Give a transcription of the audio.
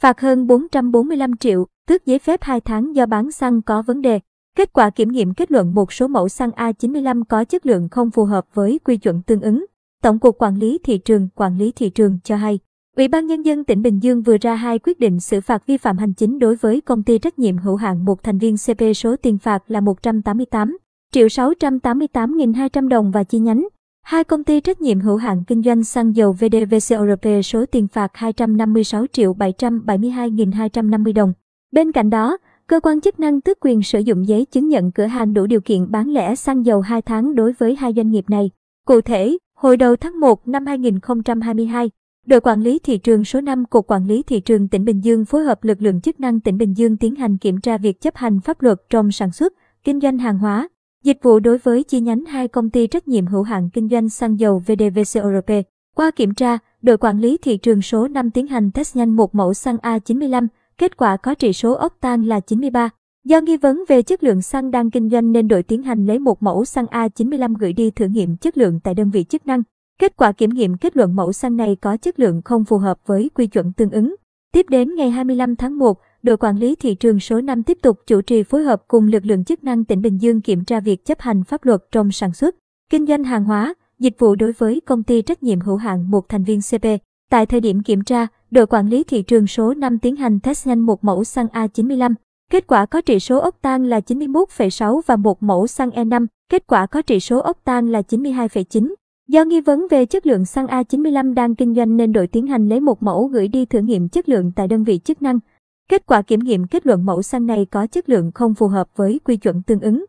phạt hơn 445 triệu, tước giấy phép 2 tháng do bán xăng có vấn đề. Kết quả kiểm nghiệm kết luận một số mẫu xăng A95 có chất lượng không phù hợp với quy chuẩn tương ứng. Tổng cục Quản lý thị trường, Quản lý thị trường cho hay, Ủy ban Nhân dân tỉnh Bình Dương vừa ra hai quyết định xử phạt vi phạm hành chính đối với công ty trách nhiệm hữu hạn một thành viên CP số tiền phạt là 188 triệu 688.200 đồng và chi nhánh. Hai công ty trách nhiệm hữu hạn kinh doanh xăng dầu VDVC Europe số tiền phạt 256 triệu 772.250 đồng. Bên cạnh đó, cơ quan chức năng tước quyền sử dụng giấy chứng nhận cửa hàng đủ điều kiện bán lẻ xăng dầu 2 tháng đối với hai doanh nghiệp này. Cụ thể, hồi đầu tháng 1 năm 2022, Đội quản lý thị trường số 5 Cục Quản lý Thị trường tỉnh Bình Dương phối hợp lực lượng chức năng tỉnh Bình Dương tiến hành kiểm tra việc chấp hành pháp luật trong sản xuất, kinh doanh hàng hóa, dịch vụ đối với chi nhánh hai công ty trách nhiệm hữu hạn kinh doanh xăng dầu VDVC Europe. Qua kiểm tra, đội quản lý thị trường số 5 tiến hành test nhanh một mẫu xăng A95, kết quả có trị số ốc tan là 93. Do nghi vấn về chất lượng xăng đang kinh doanh nên đội tiến hành lấy một mẫu xăng A95 gửi đi thử nghiệm chất lượng tại đơn vị chức năng. Kết quả kiểm nghiệm kết luận mẫu xăng này có chất lượng không phù hợp với quy chuẩn tương ứng. Tiếp đến ngày 25 tháng 1, đội quản lý thị trường số 5 tiếp tục chủ trì phối hợp cùng lực lượng chức năng tỉnh Bình Dương kiểm tra việc chấp hành pháp luật trong sản xuất, kinh doanh hàng hóa, dịch vụ đối với công ty trách nhiệm hữu hạn một thành viên CP. Tại thời điểm kiểm tra, đội quản lý thị trường số 5 tiến hành test nhanh một mẫu xăng A95. Kết quả có trị số ốc tan là 91,6 và một mẫu xăng E5, kết quả có trị số ốc tan là 92,9. Do nghi vấn về chất lượng xăng A95 đang kinh doanh nên đội tiến hành lấy một mẫu gửi đi thử nghiệm chất lượng tại đơn vị chức năng. Kết quả kiểm nghiệm kết luận mẫu xăng này có chất lượng không phù hợp với quy chuẩn tương ứng.